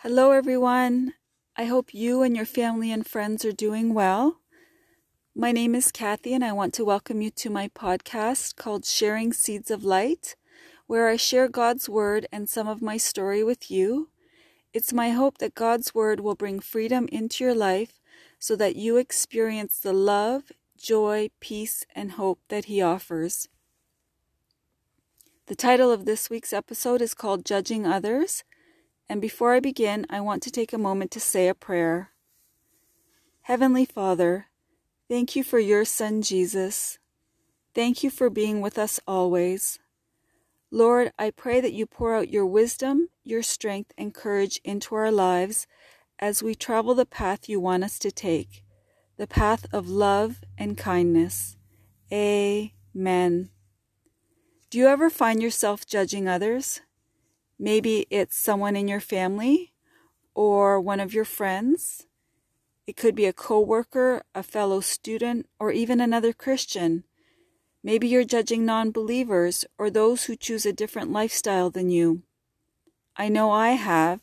Hello, everyone. I hope you and your family and friends are doing well. My name is Kathy, and I want to welcome you to my podcast called Sharing Seeds of Light, where I share God's Word and some of my story with you. It's my hope that God's Word will bring freedom into your life so that you experience the love, joy, peace, and hope that He offers. The title of this week's episode is called Judging Others. And before I begin, I want to take a moment to say a prayer. Heavenly Father, thank you for your Son Jesus. Thank you for being with us always. Lord, I pray that you pour out your wisdom, your strength, and courage into our lives as we travel the path you want us to take, the path of love and kindness. Amen. Do you ever find yourself judging others? Maybe it's someone in your family or one of your friends. It could be a coworker, a fellow student, or even another Christian. Maybe you're judging non believers or those who choose a different lifestyle than you. I know I have,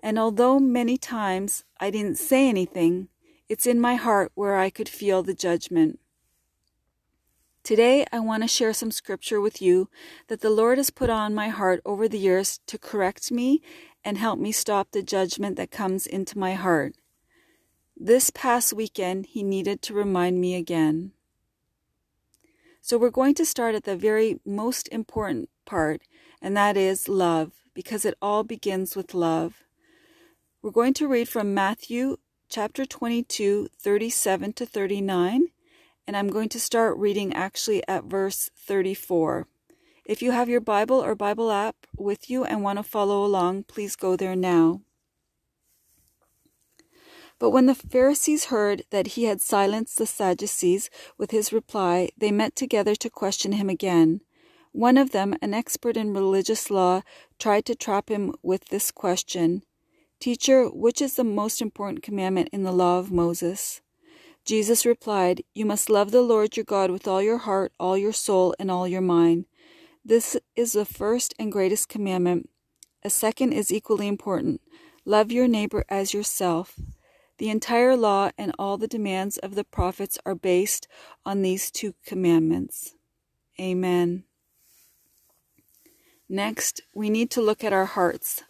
and although many times I didn't say anything, it's in my heart where I could feel the judgment. Today, I want to share some scripture with you that the Lord has put on my heart over the years to correct me and help me stop the judgment that comes into my heart. This past weekend, He needed to remind me again. So, we're going to start at the very most important part, and that is love, because it all begins with love. We're going to read from Matthew chapter 22, 37 to 39 and I'm going to start reading actually at verse 34. If you have your Bible or Bible app with you and want to follow along, please go there now. But when the Pharisees heard that he had silenced the Sadducees with his reply, they met together to question him again. One of them, an expert in religious law, tried to trap him with this question Teacher, which is the most important commandment in the law of Moses? Jesus replied, You must love the Lord your God with all your heart, all your soul, and all your mind. This is the first and greatest commandment. A second is equally important love your neighbor as yourself. The entire law and all the demands of the prophets are based on these two commandments. Amen. Next, we need to look at our hearts.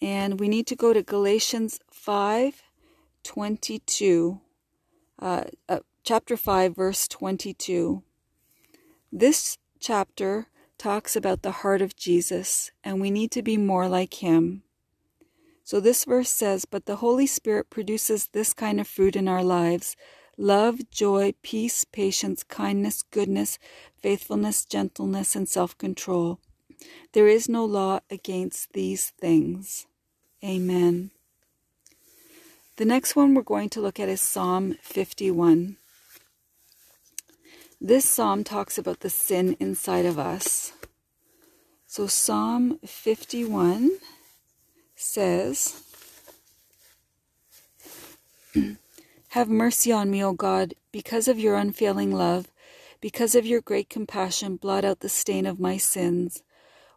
And we need to go to Galatians 5 22 uh, uh, chapter 5, verse 22. This chapter talks about the heart of Jesus, and we need to be more like him. So this verse says, But the Holy Spirit produces this kind of fruit in our lives love, joy, peace, patience, kindness, goodness, faithfulness, gentleness, and self control. There is no law against these things. Amen. The next one we're going to look at is Psalm 51. This psalm talks about the sin inside of us. So Psalm 51 says, Have mercy on me, O God, because of your unfailing love, because of your great compassion, blot out the stain of my sins.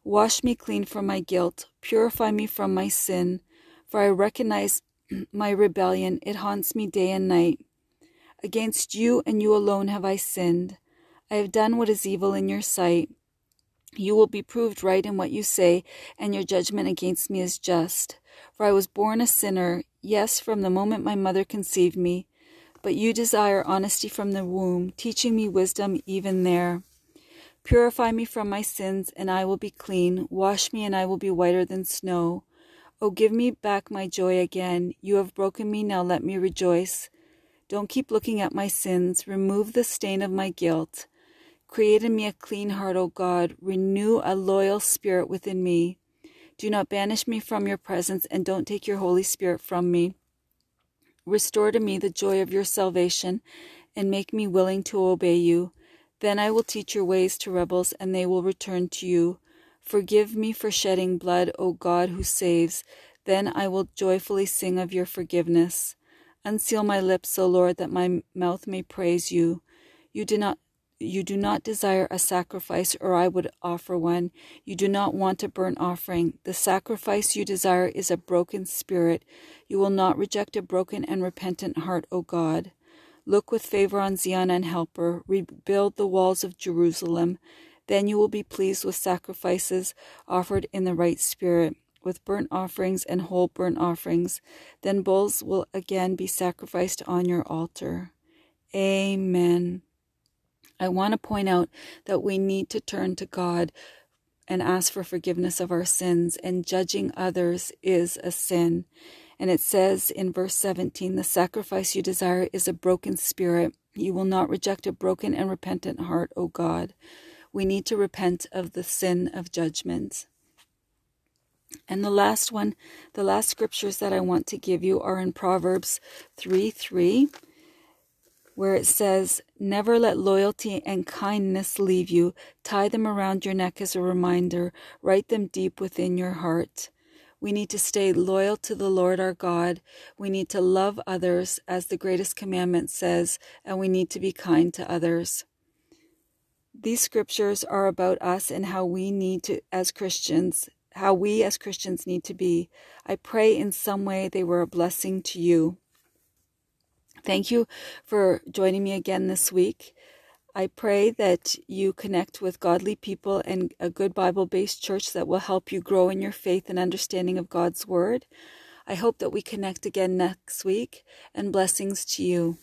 Wash me clean from my guilt, purify me from my sin, for I recognize my rebellion, it haunts me day and night. Against you and you alone have I sinned. I have done what is evil in your sight. You will be proved right in what you say, and your judgment against me is just. For I was born a sinner, yes, from the moment my mother conceived me. But you desire honesty from the womb, teaching me wisdom even there. Purify me from my sins, and I will be clean. Wash me, and I will be whiter than snow. Oh, give me back my joy again. You have broken me, now let me rejoice. Don't keep looking at my sins. Remove the stain of my guilt. Create in me a clean heart, O God. Renew a loyal spirit within me. Do not banish me from your presence, and don't take your Holy Spirit from me. Restore to me the joy of your salvation, and make me willing to obey you. Then I will teach your ways to rebels, and they will return to you. Forgive me for shedding blood, O God who saves. Then I will joyfully sing of your forgiveness. Unseal my lips, O Lord, that my mouth may praise you. You did not you do not desire a sacrifice, or I would offer one. You do not want a burnt offering. The sacrifice you desire is a broken spirit. You will not reject a broken and repentant heart, O God. Look with favor on Zion and help her. Rebuild the walls of Jerusalem. Then you will be pleased with sacrifices offered in the right spirit, with burnt offerings and whole burnt offerings. Then bulls will again be sacrificed on your altar. Amen. I want to point out that we need to turn to God and ask for forgiveness of our sins, and judging others is a sin. And it says in verse 17, The sacrifice you desire is a broken spirit. You will not reject a broken and repentant heart, O God. We need to repent of the sin of judgment. And the last one, the last scriptures that I want to give you are in Proverbs 3 3 where it says, Never let loyalty and kindness leave you. Tie them around your neck as a reminder. Write them deep within your heart. We need to stay loyal to the Lord our God. We need to love others, as the greatest commandment says, and we need to be kind to others. These scriptures are about us and how we need to, as Christians, how we as Christians need to be. I pray in some way they were a blessing to you. Thank you for joining me again this week. I pray that you connect with godly people and a good Bible based church that will help you grow in your faith and understanding of God's Word. I hope that we connect again next week, and blessings to you.